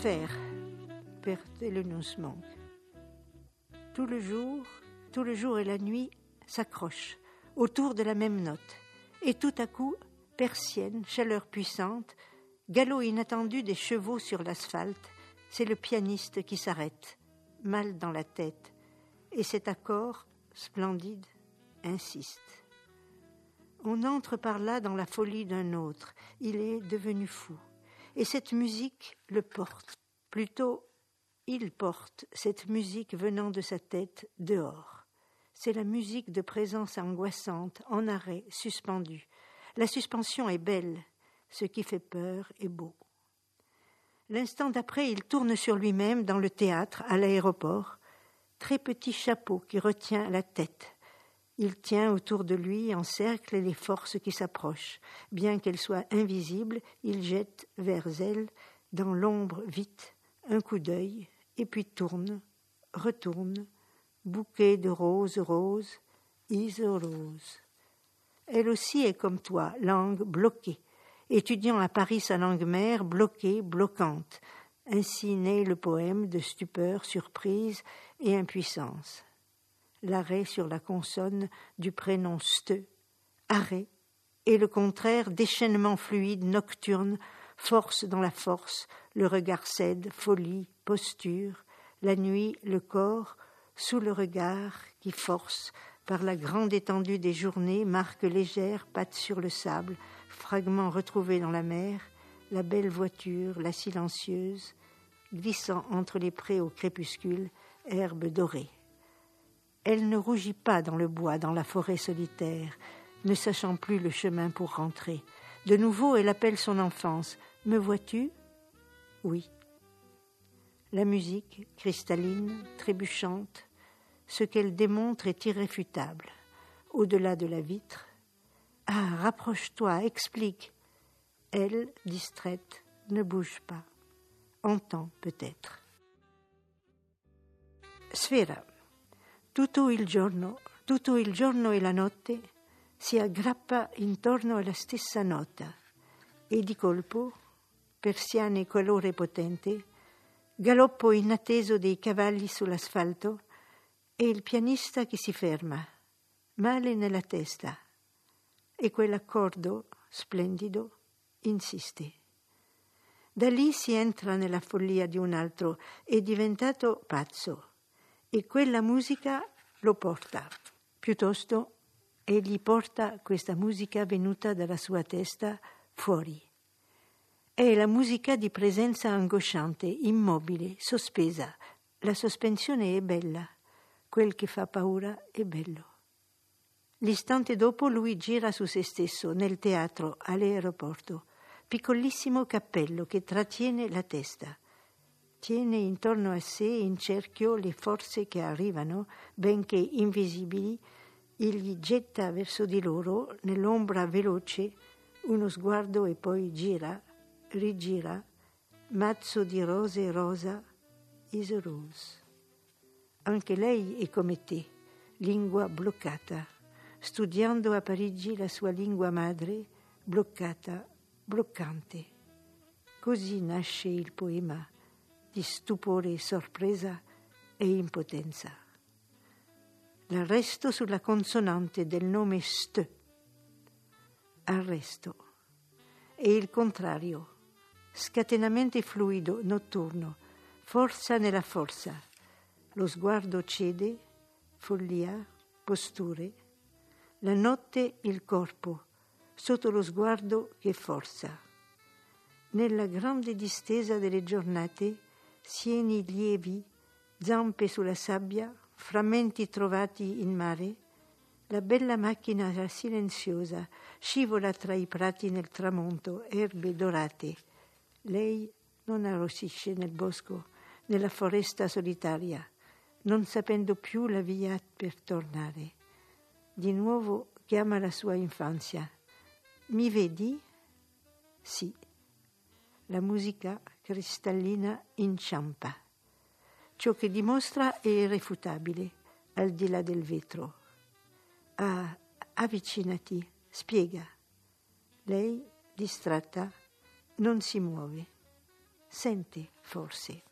Sphère, per Telenusmank. Tout le jour, tout le jour et la nuit s'accrochent autour de la même note. Et tout à coup, persienne, chaleur puissante, galop inattendu des chevaux sur l'asphalte, c'est le pianiste qui s'arrête, mal dans la tête, et cet accord, splendide, insiste. On entre par là dans la folie d'un autre, il est devenu fou, et cette musique le porte, plutôt il porte cette musique venant de sa tête dehors. C'est la musique de présence angoissante, en arrêt, suspendue. La suspension est belle, ce qui fait peur est beau. L'instant d'après, il tourne sur lui-même dans le théâtre, à l'aéroport, très petit chapeau qui retient la tête. Il tient autour de lui en cercle les forces qui s'approchent. Bien qu'elles soient invisibles, il jette vers elles, dans l'ombre vite, un coup d'œil, et puis tourne, retourne, bouquet de roses roses, is rose. Elle aussi est comme toi, langue bloquée, étudiant à Paris sa langue mère, bloquée, bloquante. Ainsi naît le poème de stupeur, surprise et impuissance. L'arrêt sur la consonne du prénom ste, arrêt, et le contraire déchaînement fluide, nocturne, force dans la force, le regard cède, folie, posture, la nuit, le corps, sous le regard qui force, par la grande étendue des journées, marque légère, patte sur le sable, fragments retrouvés dans la mer, la belle voiture, la silencieuse, glissant entre les prés au crépuscule, herbe dorée. Elle ne rougit pas dans le bois, dans la forêt solitaire, ne sachant plus le chemin pour rentrer. De nouveau, elle appelle son enfance. Me vois-tu? Oui. La musique, cristalline, trébuchante, ce qu'elle démontre est irréfutable. Au-delà de la vitre, ah, rapproche-toi, explique. Elle, distraite, ne bouge pas. Entend peut-être. Tutto il giorno, tutto il giorno e la notte si aggrappa intorno alla stessa nota e di colpo, persiane colore potente, galoppo inatteso dei cavalli sull'asfalto e il pianista che si ferma, male nella testa e quell'accordo splendido insiste. Da lì si entra nella follia di un altro, è diventato pazzo e quella musica lo porta. Piuttosto egli porta questa musica venuta dalla sua testa fuori. È la musica di presenza angosciante, immobile, sospesa. La sospensione è bella, quel che fa paura è bello. L'istante dopo lui gira su se stesso nel teatro all'aeroporto, piccolissimo cappello che trattiene la testa. Tiene intorno a sé in cerchio le forze che arrivano, benché invisibili, egli getta verso di loro, nell'ombra veloce, uno sguardo e poi gira, rigira, mazzo di rose rosa, is rose. Anche lei è come te, lingua bloccata studiando a Parigi la sua lingua madre, bloccata, bloccante. Così nasce il poema di stupore, sorpresa e impotenza. L'arresto sulla consonante del nome st. Arresto. E il contrario. Scatenamento fluido, notturno, forza nella forza. Lo sguardo cede, follia, posture la notte il corpo, sotto lo sguardo che forza. Nella grande distesa delle giornate, sieni lievi, zampe sulla sabbia, frammenti trovati in mare, la bella macchina silenziosa scivola tra i prati nel tramonto, erbe dorate. Lei non arrossisce nel bosco, nella foresta solitaria, non sapendo più la via per tornare di nuovo chiama la sua infanzia. Mi vedi? Sì. La musica cristallina inciampa. Ciò che dimostra è irrefutabile, al di là del vetro. Ah, avvicinati, spiega. Lei, distratta, non si muove. Senti forse.